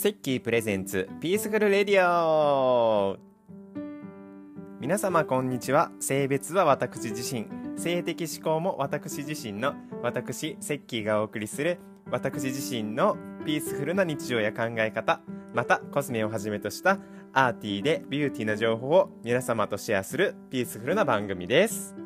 セッキー presents peaceful radio。皆様こんにちは。性別は私自身。性的指向も私自身の私セッキーがお送りする私自身の peaceful な日常や考え方。またコスメをはじめとした arty で beauty な情報を皆様とシェアする peaceful な番組です。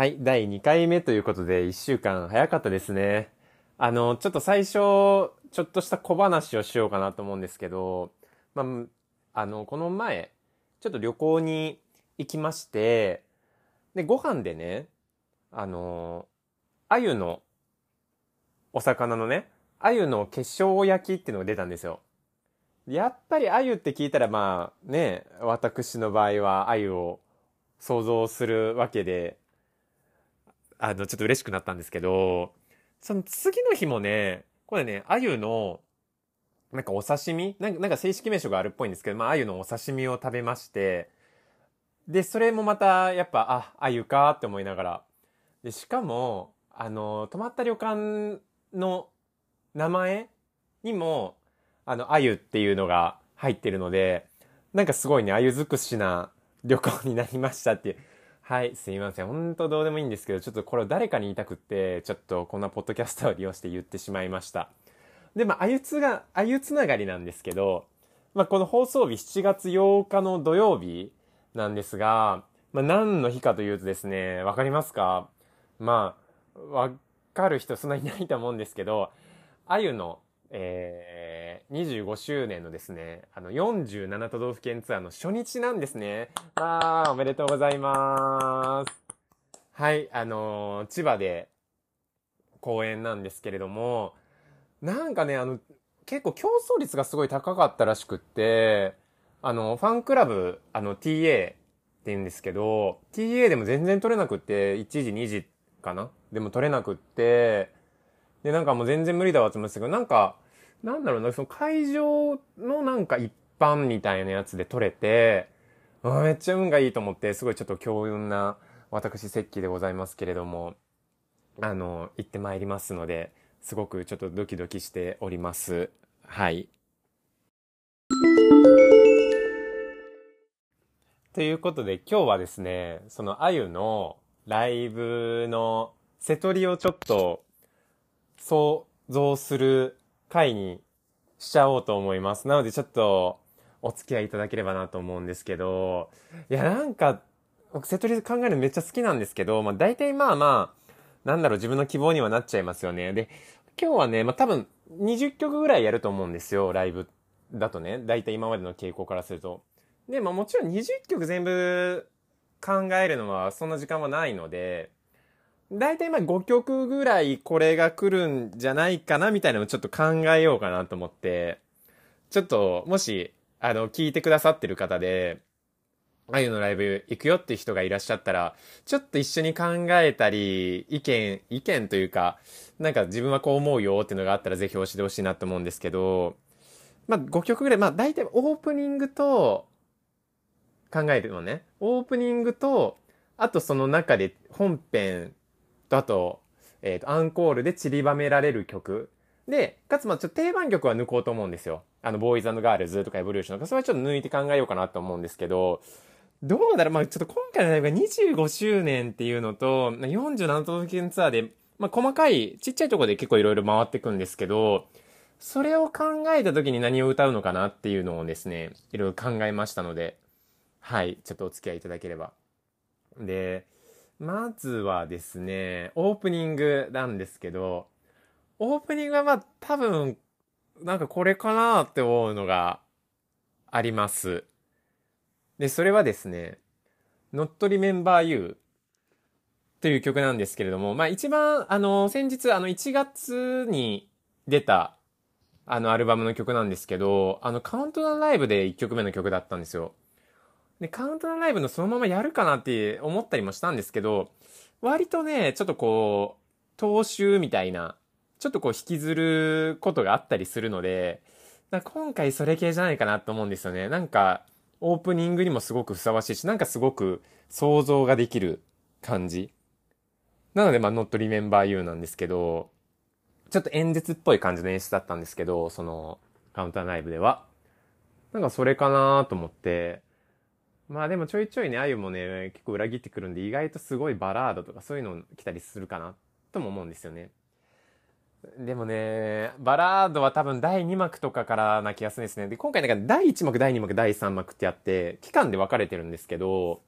はい、第2回目ということで1週間早かったですね。あの、ちょっと最初、ちょっとした小話をしようかなと思うんですけど、まあ、あの、この前、ちょっと旅行に行きまして、で、ご飯でね、あの、鮎の、お魚のね、鮎の結晶焼きっていうのが出たんですよ。やっぱり鮎って聞いたらまあね、私の場合は鮎を想像するわけで、あの、ちょっと嬉しくなったんですけど、その次の日もね、これね、鮎の、なんかお刺身？なんか、なんか正式名称があるっぽいんですけど、まあ、鮎のお刺身を食べまして、で、それもまた、やっぱ、あ、鮎かって思いながら。で、しかも、あの、泊まった旅館の名前にも、あの、鮎っていうのが入ってるので、なんかすごいね、鮎尽くしな旅行になりましたっていう。はい、すいません。ほんとどうでもいいんですけど、ちょっとこれを誰かに言いたくって、ちょっとこんなポッドキャストを利用して言ってしまいました。で、まあ、あゆつが、あゆつながりなんですけど、まあ、この放送日7月8日の土曜日なんですが、まあ、何の日かというとですね、わかりますか？まあ、わかる人そんなにいないと思うんですけど、あゆの、えー、25周年のですね、あの、47都道府県ツアーの初日なんですね。あー、おめでとうございます。はい、あのー、千葉で公演なんですけれども、なんかね、あの、結構競争率がすごい高かったらしくって、あの、ファンクラブ、あの、TA って言うんですけど、TA でも全然取れなくって、1時、2時かな？でも取れなくって、で、なんかもう全然無理だわって思ってたけど、なんか、なんだろうな、その会場のなんか一般みたいなやつで撮れて、めっちゃ運がいいと思って、すごいちょっと強運な私、石器でございますけれども、あの、行ってまいりますので、すごくちょっとドキドキしております。はい。ということで今日はですね、そのあゆのライブの瀬取りをちょっと想像する回にしちゃおうと思います。なのでちょっとお付き合いいただければなと思うんですけど、いやなんか、僕セトリ考えるのめっちゃ好きなんですけど、まあ大体まあまあ、なんだろう自分の希望にはなっちゃいますよね。で、今日はね、まあ多分20曲ぐらいやると思うんですよ、ライブだとね。大体今までの傾向からすると。で、まあもちろん20曲全部考えるのはそんな時間はないので、大体まあ5曲ぐらいこれが来るんじゃないかなみたいなのをちょっと考えようかなと思って、ちょっともし、あの、聞いてくださってる方で、あゆのライブ行くよって人がいらっしゃったら、ちょっと一緒に考えたり、意見、意見というか、なんか自分はこう思うよっていうのがあったらぜひ教えてほしいなと思うんですけど、まあ5曲ぐらい、まあ大体オープニングと、考えるのね。オープニングと、あとその中で本編と、あと、えっ、ー、と、アンコールで散りばめられる曲。で、かつまあちょっと定番曲は抜こうと思うんですよ。あの、ボーイズガールズとかエボリューションとか、それはちょっと抜いて考えようかなと思うんですけど、どうだろう？まあちょっと今回のライブが25周年っていうのと、47都道府県ツアーで、まあ細かい、ちっちゃいとこで結構いろいろ回っていくんですけど、それを考えた時に何を歌うのかなっていうのをですね、いろいろ考えましたので、はい、ちょっとお付き合いいただければ。で、まずはですね、オープニングなんですけど、オープニングはまあ多分、なんかこれかなって思うのがあります。で、それはですね、Not Remember You という曲なんですけれども、まあ一番、あの、先日、あの1月に出た、あのアルバムの曲なんですけど、あのカウントダウンライブで1曲目の曲だったんですよ。で、カウントダウンライブのそのままやるかなって思ったりもしたんですけど、割とね、ちょっとこう、踏襲みたいな、ちょっとこう引きずることがあったりするので、今回それ系じゃないかなと思うんですよね。なんか、オープニングにもすごくふさわしいし、なんかすごく想像ができる感じ。なので、まあ、Not Remember You なんですけど、ちょっと演説っぽい感じの演出だったんですけど、その、カウンターライブでは。なんかそれかなと思って、まあでもちょいちょいね、あゆもね、結構裏切ってくるんで、意外とすごいバラードとかそういうの来たりするかな、とも思うんですよね。でもね、バラードは多分第2幕とかからな気がするんですね。で、今回なんか第1幕、第2幕、第3幕ってやって、期間で分かれてるんですけど、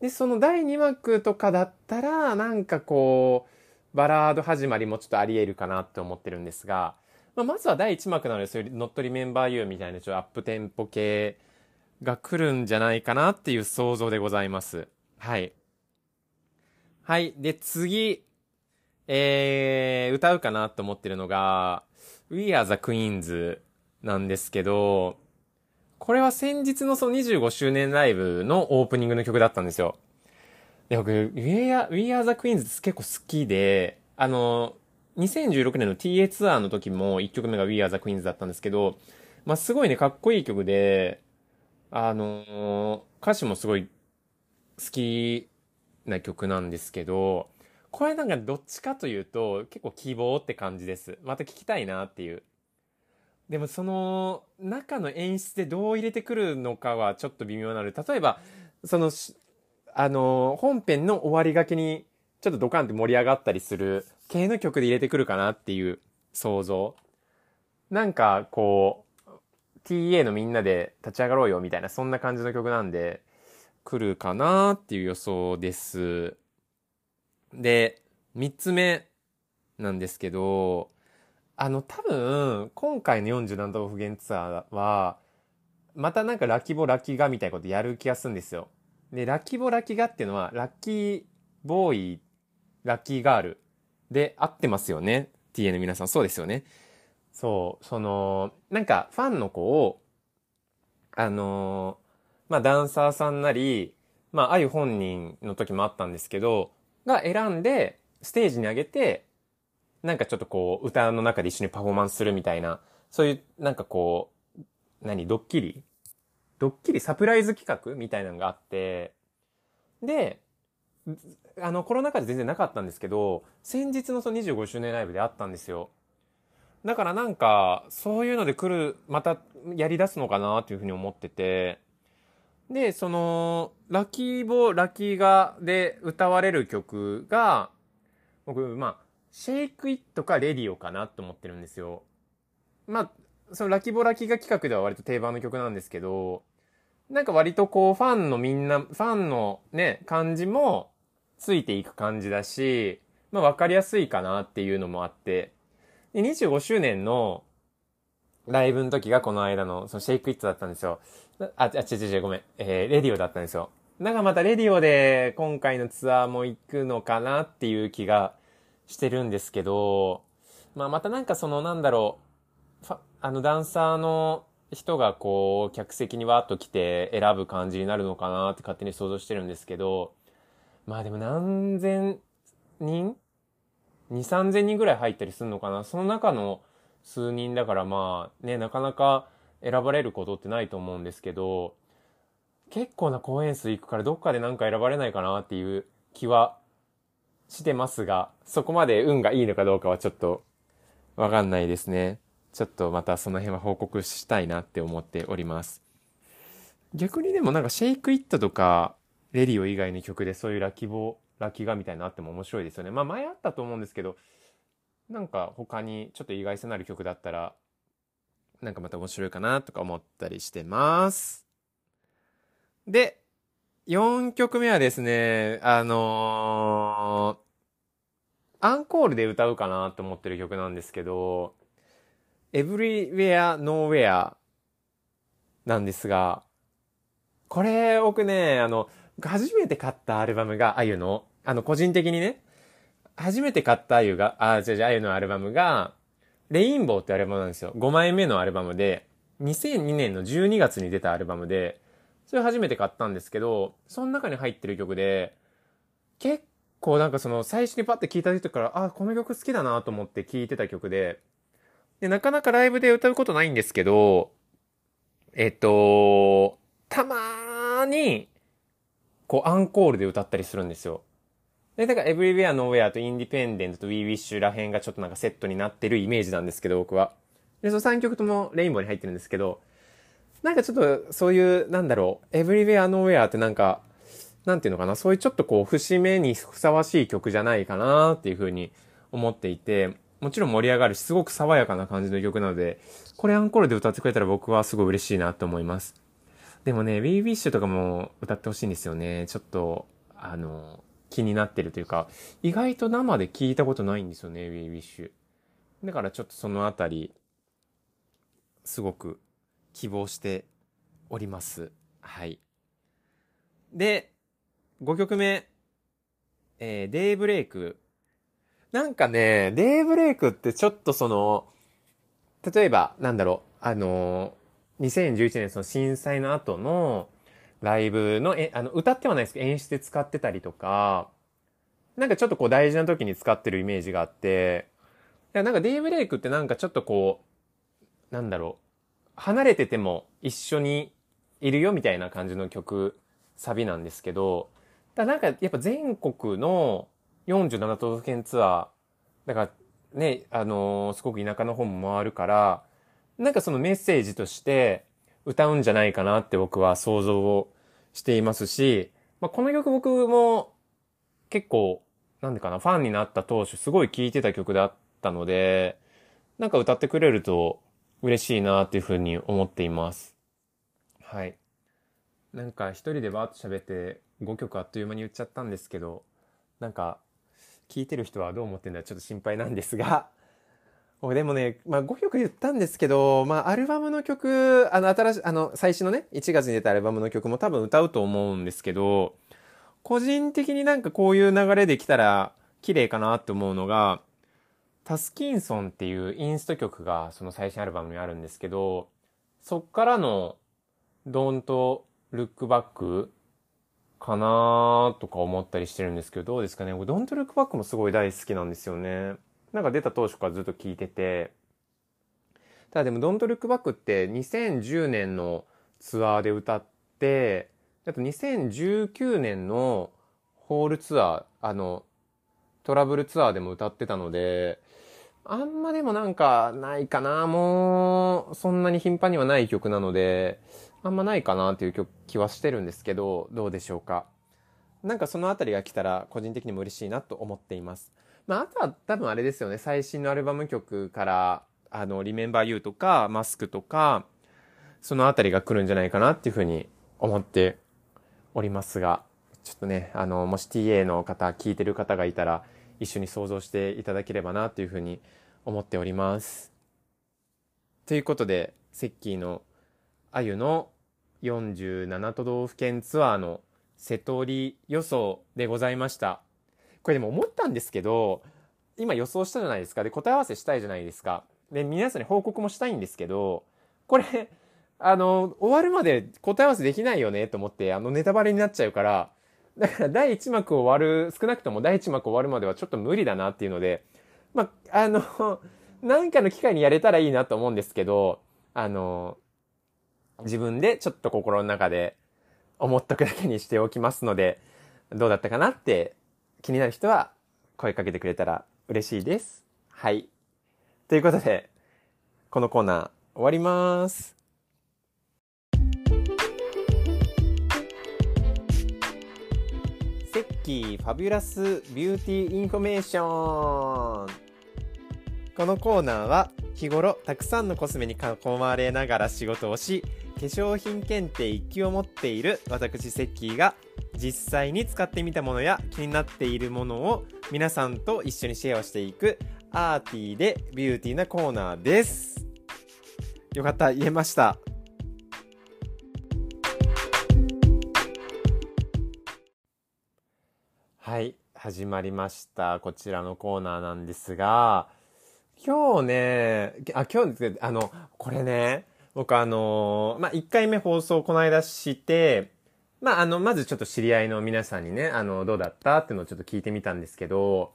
で、その第2幕とかだったら、なんかこう、バラード始まりもちょっとあり得るかなって思ってるんですが、まあ、まずは第1幕なので、そういう Not Remember You みたいなちょっとアップテンポ系が来るんじゃないかなっていう想像でございます。はい。はい。で、次、えー、歌うかなと思ってるのが、We Are the Queens なんですけど、これは先日のその25周年ライブのオープニングの曲だったんですよ。で、僕、We Are, We Are the Queens 結構好きで、あの、2016年の TA ツアーの時も1曲目が We Are the Queens だったんですけど、まあ、すごいね、かっこいい曲で、あの歌詞もすごい好きな曲なんですけど、これなんかどっちかというと結構希望って感じです。また聞きたいなっていう。でもその中の演出でどう入れてくるのかはちょっと微妙なので、例えば、その、あの、本編の終わりがけにちょっとドカンって盛り上がったりする系の曲で入れてくるかなっていう想像。なんかこう、TA のみんなで立ち上がろうよみたいなそんな感じの曲なんで来るかなっていう予想です。で、三つ目なんですけど、あの、多分、今回の47都道府県ツアーは、またなんかラッキーボラッキーガみたいなことやる気がするんですよ。で、ラッキーボラッキーガっていうのは、ラッキーボーイ、ラッキーガールで合ってますよね。TA の皆さん、そうですよね。そう、その、なんかファンの子を、あのまあ、ダンサーさんなり、まあ、あゆ本人の時もあったんですけど、が選んで、ステージに上げて、なんかちょっとこう、歌の中で一緒にパフォーマンスするみたいな、そういう、なんかこう、何、ドッキリ？ドッキリ？サプライズ企画みたいなのがあって、で、あの、コロナ禍で全然なかったんですけど、先日のその25周年ライブであったんですよ。だからなんか、そういうので来る、またやり出すのかなっていうふうに思ってて、で、その、ラッキーボー、ラッキーガで歌われる曲が、僕、まあ、シェイクイットかレディオかなと思ってるんですよ。まあ、そのラキーボラキが企画では割と定番の曲なんですけど、なんか割とこうファンのみんな、ファンのね、感じもついていく感じだし、まあわかりやすいかなっていうのもあって、で25周年のライブの時がこの間のそのシェイクイットだったんですよ。あ、あ、違う違う違うごめん。えー、レディオだったんですよ。なんかまたレディオで今回のツアーも行くのかなっていう気がしてるんですけど、まあまたなんかそのなんだろう、あのダンサーの人がこう客席にわーっと来て選ぶ感じになるのかなって勝手に想像してるんですけど、まあでも何千人 ?2、3000人ぐらい入ったりするのかなその中の数人だからまあね、なかなか選ばれることってないと思うんですけど、結構な公演数行くからどっかでなんか選ばれないかなっていう気はしてますが、そこまで運がいいのかどうかはちょっとわかんないですね。ちょっとまたその辺は報告したいなって思っております。逆にでもなんかシェイクイットとか、レディオ以外の曲でそういうラッキボー、ラッキーがみたいなのあっても面白いですよね。まあ前あったと思うんですけど、なんか他にちょっと意外性のある曲だったら、なんかまた面白いかなとか思ったりしてます。で、4曲目はですね、あのー、アンコールで歌うかなって思ってる曲なんですけど、Everywhere Nowhere なんですが、これ僕ね、あの、初めて買ったアルバムがあゆの、あの、個人的にね、初めて買ったあゆが、あ、違う違う、あゆのアルバムが、レインボーってアルバムなんですよ。5枚目のアルバムで、2002年の12月に出たアルバムで、それ初めて買ったんですけど、その中に入ってる曲で、結構なんかその最初にパッて聴いた人から、あ、この曲好きだなと思って聴いてた曲で、で、なかなかライブで歌うことないんですけど、えっと、たまーに、こう、アンコールで歌ったりするんですよ。で、だから Everywhere Nowhere と Independent と We Wish ら辺がちょっとなんかセットになってるイメージなんですけど、僕は。で、その3曲ともレインボーに入ってるんですけど、なんかちょっとそういう、なんだろう、Everywhere Nowhere ってなんか、なんていうのかな、そういうちょっとこう、節目にふさわしい曲じゃないかなっていうふうに思っていて、もちろん盛り上がるし、すごく爽やかな感じの曲なので、これアンコールで歌ってくれたら僕はすごい嬉しいなと思います。でもね、We Wish とかも歌ってほしいんですよね。ちょっと、あの、気になってるというか、意外と生で聞いたことないんですよね、We Wish。だからちょっとそのあたり、すごく希望しております。はい。で、5曲目、えー、デイブレイク。なんかね、デイブレイクってちょっとその、例えば、なんだろう、あのー、2011年その震災の後のライブの、え、あの、歌ってはないですけど演出で使ってたりとか、なんかちょっとこう大事な時に使ってるイメージがあって、いや、なんかデイブレイクってなんかちょっとこう、なんだろう、離れてても一緒にいるよみたいな感じの曲、サビなんですけど、だなんかやっぱ全国の47都道府県ツアー、だからね、あのー、すごく田舎の方も回るから、なんかそのメッセージとして歌うんじゃないかなって僕は想像をしていますし、まあ、この曲僕も結構、なんでかな、ファンになった当初すごい聴いてた曲だったので、なんか歌ってくれると嬉しいなっていうふうに思っています。はい。なんか一人でバーッと喋って5曲あっという間に言っちゃったんですけど、なんか聞いてる人はどう思ってんだちょっと心配なんですが、でもね、まあ5曲言ったんですけど、まあアルバムの曲、あの新しい、あの最新のね、1月に出たアルバムの曲も多分歌うと思うんですけど、個人的になんかこういう流れで来たら綺麗かなって思うのが、タスキンソンっていうインスト曲がその最新アルバムにあるんですけど、そっからの Don't Look Back かなとか思ったりしてるんですけど、どうですかね ?Don't Look Back もすごい大好きなんですよね。なんか出た当初からずっと聞いてて、ただでも Don't Look Back って2010年のツアーで歌って、あと2019年のホールツアー、あの、トラブルツアーでも歌ってたので、あんまでもなんかないかな。もう、そんなに頻繁にはない曲なので、あんまないかなっていう気はしてるんですけど、どうでしょうか。なんかそのあたりが来たら個人的にも嬉しいなと思っています。まあ、あとは多分あれですよね。最新のアルバム曲から、あの、Remember You とか、マスクとか、そのあたりが来るんじゃないかなっていうふうに思っておりますが、ちょっとね、あの、もし TA の方、聞いてる方がいたら、一緒に想像していただければなというふうに思っております。ということで、セッキーのあゆの47都道府県ツアーの瀬戸り予想でございました。これでも思ったんですけど、今予想したじゃないですか。で、答え合わせしたいじゃないですか。で、皆さんに報告もしたいんですけど、これ、あの、終わるまで答え合わせできないよねと思って、あのネタバレになっちゃうから、だから第1幕終わる、少なくとも第1幕終わるまではちょっと無理だなっていうので、まあ、あの、何かの機会にやれたらいいなと思うんですけど、あの、自分でちょっと心の中で思っとくだけにしておきますので、どうだったかなって気になる人は声かけてくれたら嬉しいです。はい。ということで、このコーナー終わります。セッキー fabulous beauty information このコーナーは日頃たくさんのコスメに囲まれながら仕事をし化粧品検定1級を持っている私セッキーが実際に使ってみたものや気になっているものを皆さんと一緒にシェアをしていくアーティーでビューティーなコーナーです。よかった言えました。はい始まりました。こちらのコーナーなんですが今日ねあ今日ですあのこれね僕あのまあ、1回目放送この間して、まあ、あの、まずちょっと知り合いの皆さんにね、あの、どうだったっていうのをちょっと聞いてみたんですけど、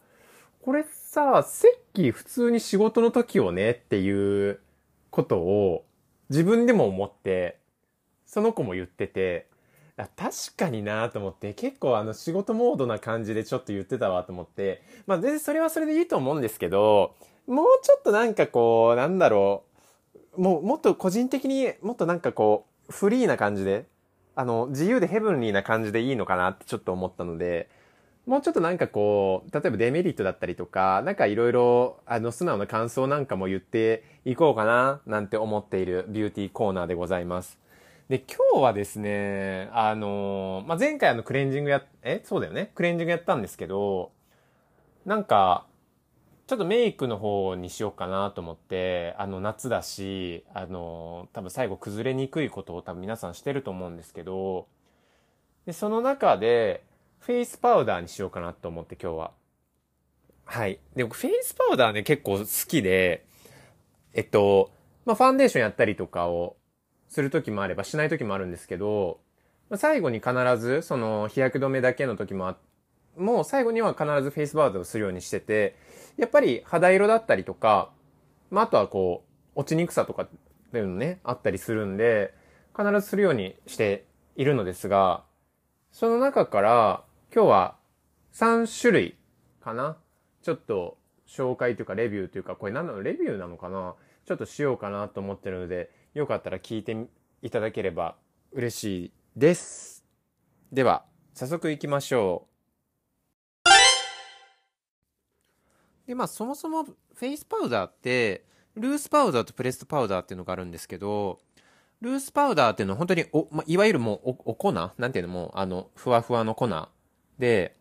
これさ、セッキー普通に仕事の時をねっていうことを自分でも思って、その子も言ってて、確かになと思って、結構あの仕事モードな感じでちょっと言ってたわと思って、まあ全然それはそれでいいと思うんですけど、もうちょっとなんかこう、なんだろう、もうもっと個人的にもっとなんかこう、フリーな感じで、あの、自由でヘブンリーな感じでいいのかなってちょっと思ったので、もうちょっとなんかこう、例えばデメリットだったりとか、なんかいろいろ、あの、素直な感想なんかも言っていこうかな、なんて思っているビューティーコーナーでございます。で、今日はですね、あのまあ、前回あのクレンジングや、えそうだよねクレンジングやったんですけど、なんか、ちょっとメイクの方にしようかなと思って、あの、夏だし、あの多分最後崩れにくいことを多分皆さんしてると思うんですけど、で、その中で、フェイスパウダーにしようかなと思って今日は。はい。で、僕フェイスパウダーね結構好きで、えっと、まあ、ファンデーションやったりとかをする時もあればしない時もあるんですけど、まあ、最後に必ず、その日焼け止めだけの時もあ、もう最後には必ずフェイスパウダーをするようにしてて、やっぱり肌色だったりとか、まあ、あとはこう、落ちにくさとかっていうのね、あったりするんで、必ずするようにしているのですが、その中から、今日は3種類かなちょっと紹介というかレビューというか、これ何なの？レビューなのかな？ちょっとしようかなと思ってるので、よかったら聞いていただければ嬉しいです。では、早速行きましょう。で、まあそもそもフェイスパウダーって、ルースパウダーとプレストパウダーっていうのがあるんですけど、ルースパウダーっていうのは本当にお、まあ、いわゆるもうお、お粉？なんていうの？も、あの、ふわふわの粉で、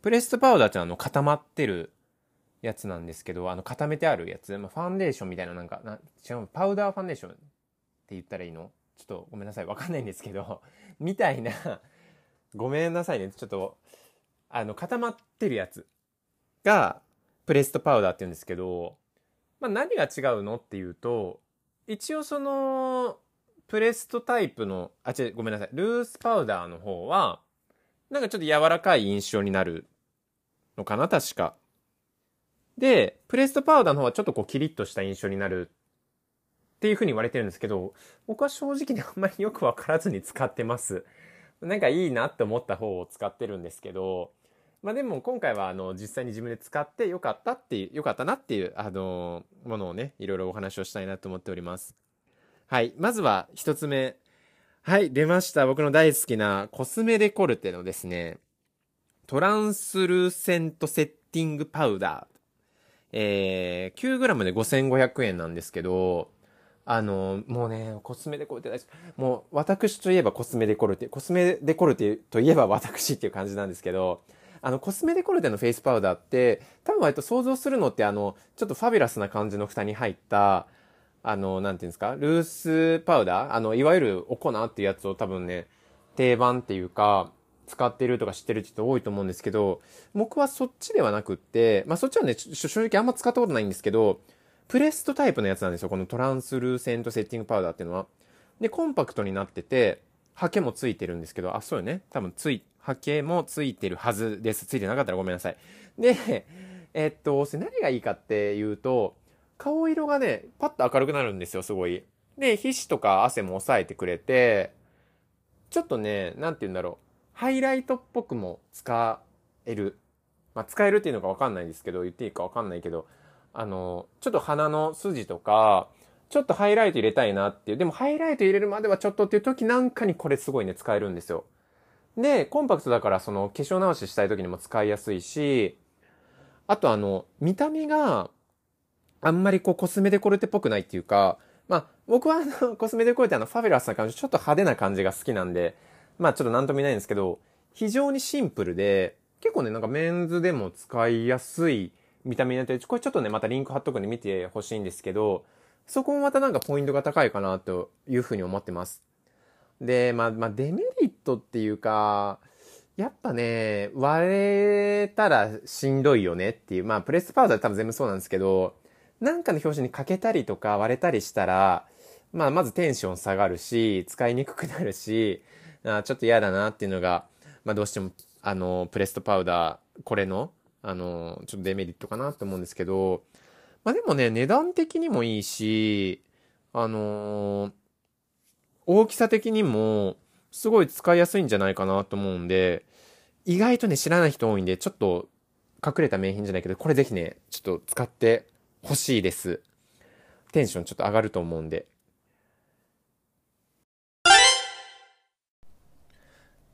プレストパウダーってあの固まってるやつなんですけど、あの固めてあるやつ、まあ、ファンデーションみたいななんか、な違う、パウダーファンデーションって言ったらいいの？ちょっとごめんなさい、わかんないんですけど、みたいな、ごめんなさいね、ちょっと、あの固まってるやつが、プレストパウダーって言うんですけど、まあ何が違うのっていうと、一応その、プレストタイプの、あ、違う、ごめんなさい、ルースパウダーの方は、なんかちょっと柔らかい印象になるのかな、確か。で、プレストパウダーの方はちょっとこうキリッとした印象になるっていう風に言われてるんですけど、僕は正直にあんまりよくわからずに使ってます。なんかいいなって思った方を使ってるんですけど、まあでも今回はあの実際に自分で使ってよかったっていう、よかったなっていうあのものをね、いろいろお話をしたいなと思っております。はい。まずは一つ目。はい、出ました。僕の大好きなコスメデコルテのですね、トランスルーセントセッティングパウダー。えー、9g で5500円なんですけど、あの、もうね、コスメデコルテ大好き。もう、私といえばコスメデコルテ、コスメデコルテといえば私っていう感じなんですけど、あの、コスメデコルテのフェイスパウダーって、多分割と想像するのって、あの、ちょっとファビュラスな感じの蓋に入った、あの、なんていうんですか、ルースパウダー？あの、いわゆるお粉っていうやつを多分ね、定番っていうか、使ってるとか知ってる人多いと思うんですけど、僕はそっちではなくって、まあそっちはね、正直あんま使ったことないんですけど、プレストタイプのやつなんですよ。このトランスルーセントセッティングパウダーっていうのは。で、コンパクトになってて、ハケもついてるんですけど、あ、そうよね。多分つい、ハケもついてるはずです。ついてなかったらごめんなさい。で、えっと、何がいいかっていうと、顔色がね、パッと明るくなるんですよ、すごい。で、皮脂とか汗も抑えてくれて、ちょっとね、なんて言うんだろう。ハイライトっぽくも使える。まあ、使えるっていうのかわかんないですけど、言っていいかわかんないけど、あの、ちょっと鼻の筋とか、ちょっとハイライト入れたいなっていう。でもハイライト入れるまではちょっとっていう時なんかにこれすごいね、使えるんですよ。で、コンパクトだからその化粧直ししたい時にも使いやすいし、あとあの、見た目があんまりこうコスメデコルテっぽくないっていうか、まあ僕はあの コスメデコルテあのファビュラスな感じ、ちょっと派手な感じが好きなんで、まあちょっとなんとも言えないんですけど、非常にシンプルで、結構ね、なんかメンズでも使いやすい見た目になってるこれちょっとね、またリンク貼っとくんで見てほしいんですけど、そこもまたなんかポイントが高いかなというふうに思ってます。で、まあ、まあ、デメリットっていうか、やっぱね、割れたらしんどいよねっていう、まあ、プレスパウダー多分全部そうなんですけど、なんかの表紙に欠けたりとか割れたりしたら、まあ、まずテンション下がるし、使いにくくなるし、あちょっと嫌だなっていうのが、まあ、どうしても、あの、プレストパウダー、これの、あの、ちょっとデメリットかなって思うんですけど、まあ、でもね、値段的にもいいし、あの大きさ的にも、すごい使いやすいんじゃないかなと思うんで、意外とね、知らない人多いんで、ちょっと隠れた名品じゃないけど、これぜひね、ちょっと使ってほしいです。テンションちょっと上がると思うんで。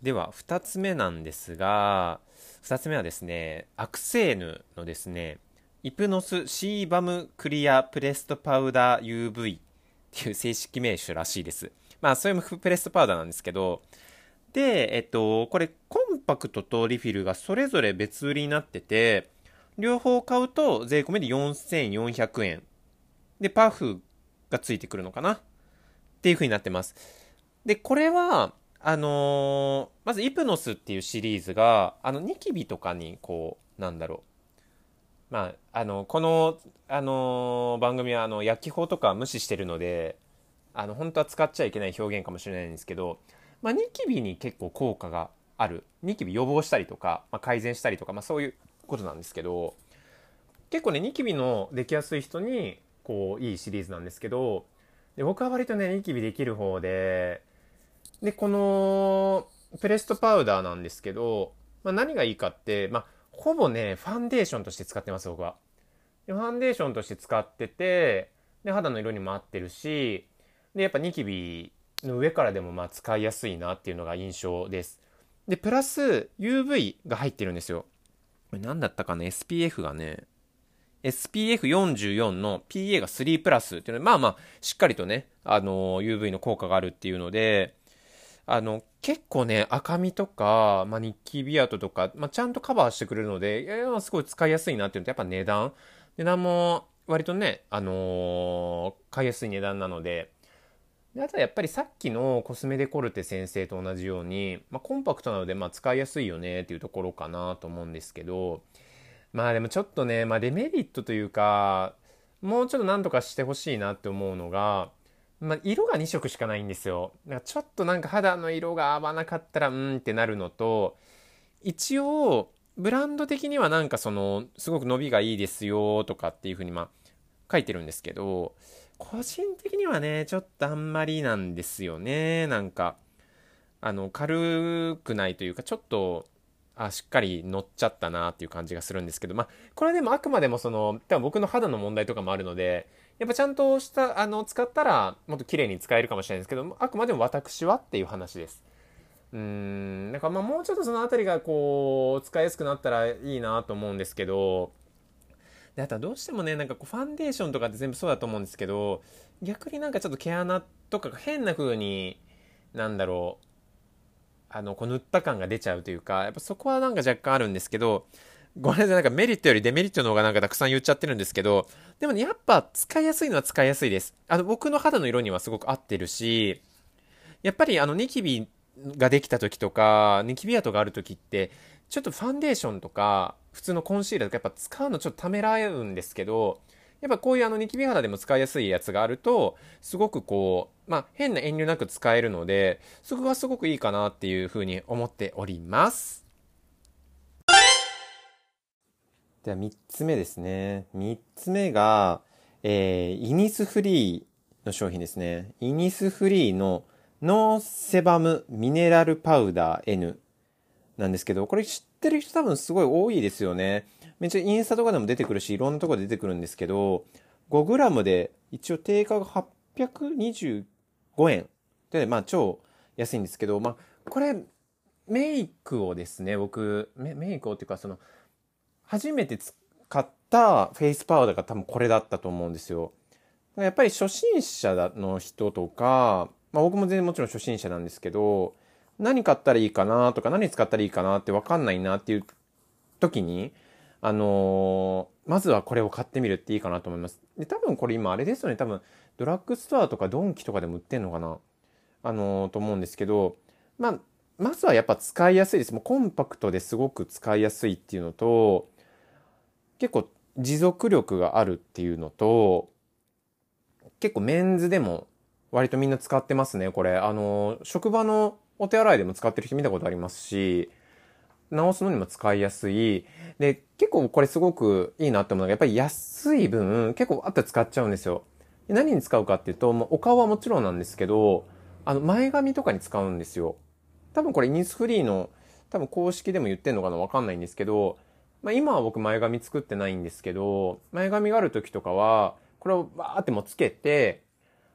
では、二つ目なんですが、二つ目はですね、アクセーヌのですね、イプノスシーバムクリアプレストパウダー UV っていう正式名称らしいです。まあ、それもプレスパウダーなんですけど、で、えっと、これコンパクトとリフィルがそれぞれ別売りになってて、両方買うと税込みで4400円。で、パフがついてくるのかな？っていう風になってます。で、これは、あのー、まずイプノスっていうシリーズが、あの、ニキビとかに、こう、なんだろう。まあ、あの、この、あのー、番組は、あの、焼き法とか無視してるので、あの、本当は使っちゃいけない表現かもしれないんですけど、まあ、ニキビに結構効果がある。ニキビ予防したりとか、まあ、改善したりとか、まあ、そういうことなんですけど、結構ね、ニキビのできやすい人に、こう、いいシリーズなんですけど、で僕は割とね、ニキビできる方で、で、この、プレストパウダーなんですけど、まあ、何がいいかって、まあ、ほぼね、ファンデーションとして使ってます、僕は。でファンデーションとして使ってて、で、肌の色にも合ってるし、で、やっぱニキビの上からでもまあ使いやすいなっていうのが印象です。で、プラス UV が入ってるんですよ。これ何だったかな ?SPF がね、SPF44 の PA が3プラスっていうのは、まあまあ、しっかりとね、あの、UV の効果があるっていうので、あの、結構ね、赤みとか、まあ、ニキビ跡とか、まあ、ちゃんとカバーしてくれるので、いや、すごい使いやすいなっていうのと、やっぱ値段。値段も、割とね、あのー、買いやすい値段なので、であとはやっぱりさっきのコスメデコルテ先生と同じように、まあ、コンパクトなので、ま、使いやすいよねっていうところかなと思うんですけど、まあでもちょっとね、まあ、デメリットというか、もうちょっと何とかしてほしいなって思うのが、まあ、色が2色しかないんですよ。だからちょっとなんか肌の色が合わなかったら、うんってなるのと、一応、ブランド的にはなんかその、すごく伸びがいいですよとかっていうふうにまあ、書いてるんですけど、個人的にはね、ちょっとあんまりなんですよね。なんか、あの、軽くないというか、ちょっと、あ、しっかり乗っちゃったなっていう感じがするんですけど、まあ、これでもあくまでもその、多分僕の肌の問題とかもあるので、やっぱちゃんとした、あの、使ったら、もっと綺麗に使えるかもしれないんですけど、あくまでも私はっていう話です。うーん、なんかまあもうちょっとそのあたりがこう、使いやすくなったらいいなと思うんですけど、で、あとはどうしてもね、なんかこう、ファンデーションとかって全部そうだと思うんですけど、逆になんかちょっと毛穴とかが変な風に、なんだろう、あの、こう塗った感が出ちゃうというか、やっぱそこはなんか若干あるんですけど、ごめんなさい、なんかメリットよりデメリットの方がなんかたくさん言っちゃってるんですけど、でもね、やっぱ使いやすいのは使いやすいです。あの、僕の肌の色にはすごく合ってるし、やっぱりあの、ニキビができた時とか、ニキビ跡がある時って、ちょっとファンデーションとか、普通のコンシーラーとかやっぱ使うのちょっとためらえるんですけど、やっぱこういうあのニキビ肌でも使いやすいやつがあると、すごくこう、まあ変な遠慮なく使えるので、そこがすごくいいかなっていうふうに思っております。では3つ目ですね。3つ目が、えー、イニスフリーの商品ですね。イニスフリーのノーセバムミネラルパウダー N なんですけど、これ知ってる人多分すごい多いですよね。めっちゃインスタとかでも出てくるし、いろんなとこで出てくるんですけど、5g で一応定価が825円。で、まあ超安いんですけど、まあこれメイクをですね、僕、メメイクをっていうかその、初めて使ったフェイスパウダーが多分これだったと思うんですよ。やっぱり初心者の人とか、まあ僕も全然もちろん初心者なんですけど、何買ったらいいかなとか何使ったらいいかなってわかんないなっていう時に、あのー、まずはこれを買ってみるっていいかなと思います。で、多分これ今あれですよね。多分ドラッグストアとかドンキとかでも売ってんのかなあのー、と思うんですけど、まあ、まずはやっぱ使いやすいです。もうコンパクトですごく使いやすいっていうのと、結構持続力があるっていうのと、結構メンズでも割とみんな使ってますね、これ。あのー、職場のお手洗いでも使ってる人見たことありますし、直すのにも使いやすい。で、結構これすごくいいなって思うのが、やっぱり安い分、結構あって使っちゃうんですよ。何に使うかっていうと、もうお顔はもちろんなんですけど、あの、前髪とかに使うんですよ。多分これイニスフリーの多分公式でも言ってんのかなわかんないんですけど、まあ、今は僕前髪作ってないんですけど、前髪がある時とかは、これをバーってもつけて、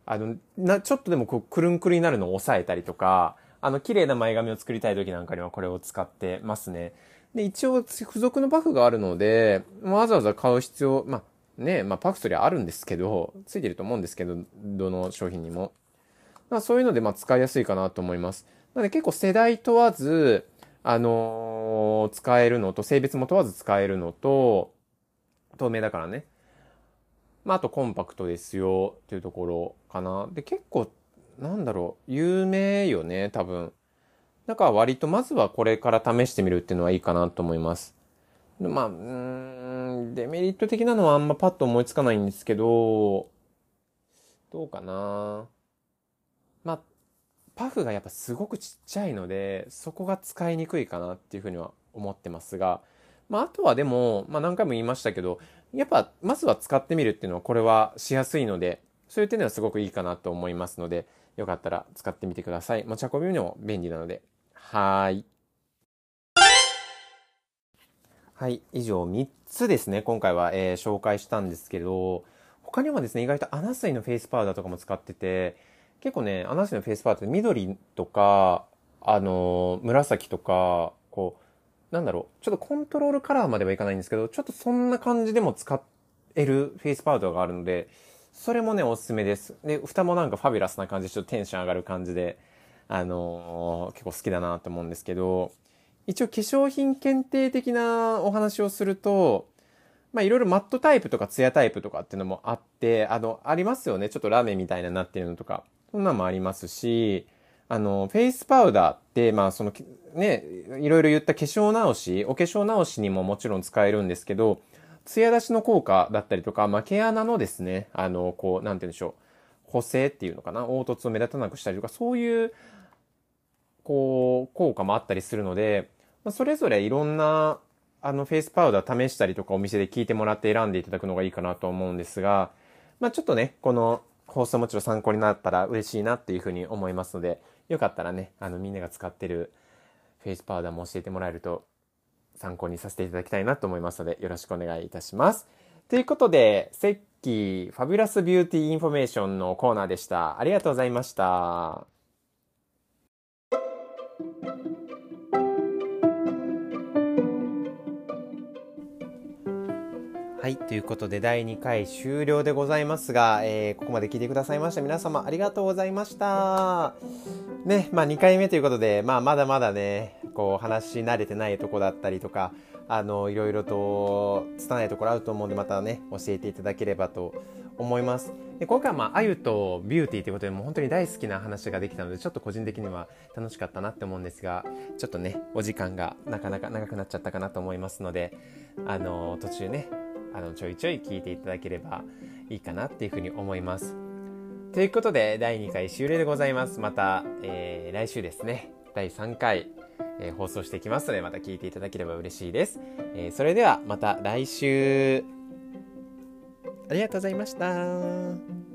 あの、な、ちょっとでもこう、くるんくるになるのを抑えたりとか、あの、綺麗な前髪を作りたい時なんかにはこれを使ってますね。で、一応、付属のバフがあるので、わざわざ買う必要、まあ、ね、まあ、パクトリーあるんですけど、ついてると思うんですけど、どの商品にも。まあ、そういうので、まあ、使いやすいかなと思います。なので、結構世代問わず、あのー、使えるのと、性別も問わず使えるのと、透明だからね。まあ、あとコンパクトですよっていうところかな。で、結構、なんだろう、有名よね、多分。だから割とまずはこれから試してみるっていうのはいいかなと思います。まあ、うん、デメリット的なのはあんまパッと思いつかないんですけど、どうかな。まあ、パフがやっぱすごくちっちゃいので、そこが使いにくいかなっていうふうには思ってますが、まあ、あとはでも、まあ何回も言いましたけど、やっぱ、まずは使ってみるっていうのは、これはしやすいので、そういう点ではすごくいいかなと思いますので、よかったら使ってみてください。持ち運びにも便利なので。はい。はい。以上3つですね。今回は、えー、紹介したんですけど、他にもですね、意外とアナスイのフェイスパウダーとかも使ってて、結構ね、アナスイのフェイスパウダーって緑とか、あのー、紫とか、こう、なんだろう、ちょっとコントロールカラーまではいかないんですけど、ちょっとそんな感じでも使えるフェイスパウダーがあるので、それもね、おすすめです。で、蓋もなんか fabulous な感じで、ちょっとテンション上がる感じで、あのー、結構好きだなと思うんですけど、一応化粧品検定的なお話をすると、まあいろいろマットタイプとかツヤタイプとかっていうのもあって、あの、ありますよね。ちょっとラメみたいななってるのとか。そんなのもありますし、あの、フェイスパウダーって、まあその、ね、いろいろ言った化粧直し、お化粧直しにももちろん使えるんですけど、艶出しの効果だったりとか、まあ、毛穴のですね、あの、こう、なんて言うんでしょう、補正っていうのかな、凹凸を目立たなくしたりとか、そういう、こう、効果もあったりするので、まあ、それぞれいろんな、あの、フェイスパウダー試したりとかお店で聞いてもらって選んでいただくのがいいかなと思うんですが、まあ、ちょっとね、この放送もちろん参考になったら嬉しいなっていうふうに思いますので、よかったらね、あの、みんなが使ってるフェイスパウダーも教えてもらえると参考にさせていただきたいなと思いますので、よろしくお願いいたします。ということで、セッキー fabulous beauty information のコーナーでした。ありがとうございました。はい。ということで、第2回終了でございますが、えー、ここまで聞いてくださいました皆様ありがとうございました。ね、まあ2回目ということで、まあまだまだね、こう話し慣れてないとこだったりとか、あの、いろいろと拙いところあると思うんで、またね、教えていただければと思います。で今回はまあ、あゆとビューティーということで、もう本当に大好きな話ができたので、ちょっと個人的には楽しかったなって思うんですが、ちょっとね、お時間がなかなか長くなっちゃったかなと思いますので、あの、途中ね、あの、ちょいちょい聞いていただければいいかなっていうふうに思います。ということで、第2回終了でございます。また、えー、来週ですね、第3回、えー、放送していきますので、また聞いていただければ嬉しいです。えー、それでは、また来週、ありがとうございました。